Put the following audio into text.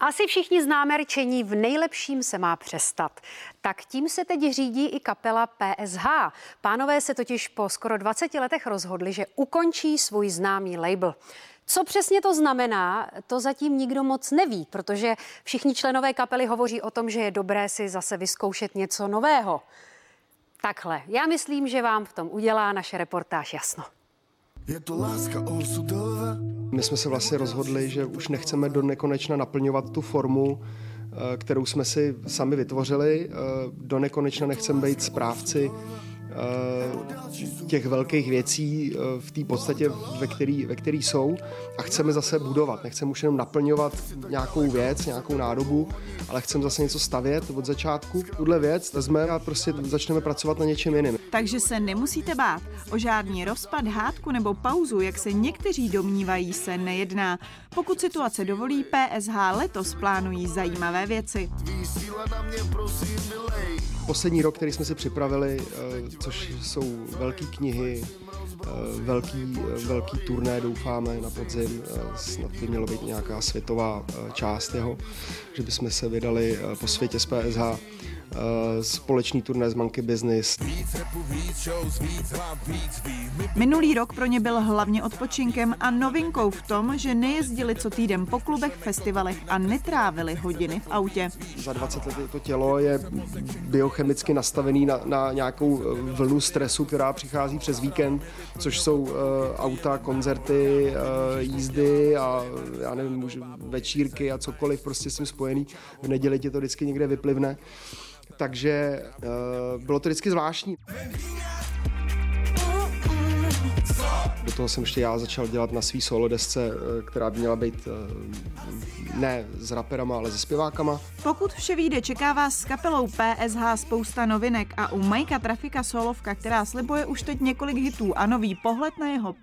Asi všichni známe rčení v nejlepším se má přestat. Tak tím se teď řídí i kapela PSH. Pánové se totiž po skoro 20 letech rozhodli, že ukončí svůj známý label. Co přesně to znamená, to zatím nikdo moc neví, protože všichni členové kapely hovoří o tom, že je dobré si zase vyzkoušet něco nového. Takhle, já myslím, že vám v tom udělá naše reportáž jasno. Je to láska osudová. My jsme se vlastně rozhodli, že už nechceme do nekonečna naplňovat tu formu, eh, kterou jsme si sami vytvořili. Eh, do nekonečna nechceme být správci Eh, těch velkých věcí v té podstatě, ve který, ve který jsou a chceme zase budovat. Nechceme už jenom naplňovat nějakou věc, nějakou nádobu, ale chceme zase něco stavět od začátku. Tuhle věc vezmeme a prostě začneme pracovat na něčem jiném. Takže se nemusíte bát. O žádný rozpad, hádku nebo pauzu, jak se někteří domnívají, se nejedná. Pokud situace dovolí, PSH letos plánují zajímavé věci. Poslední rok, který jsme si připravili, eh, což jsou velké knihy, eh, velký, eh, velký turné, doufáme, na podzim. Snad by mělo být nějaká světová část jeho, že bychom se vydali po světě z PSH společný turné z Monkey Business. Minulý rok pro ně byl hlavně odpočinkem a novinkou v tom, že nejezdili co týden po klubech, festivalech a netrávili hodiny v autě. Za 20 let to tělo je biochemicky nastavený na, na nějakou eh, vlnu stresu, která přichází přes víkend, což jsou uh, auta, koncerty, uh, jízdy a já nevím, večírky a cokoliv prostě s tím spojený. V neděli tě to vždycky někde vyplivne takže uh, bylo to vždycky zvláštní. Do toho jsem ještě já začal dělat na svý solo desce, eh, která by měla být eh, ne s raperama, ale se zpěvákama. Pokud vše vyjde, čeká vás s kapelou PSH spousta novinek a u Majka Trafika solovka, která slibuje už teď několik hitů a nový pohled na jeho práci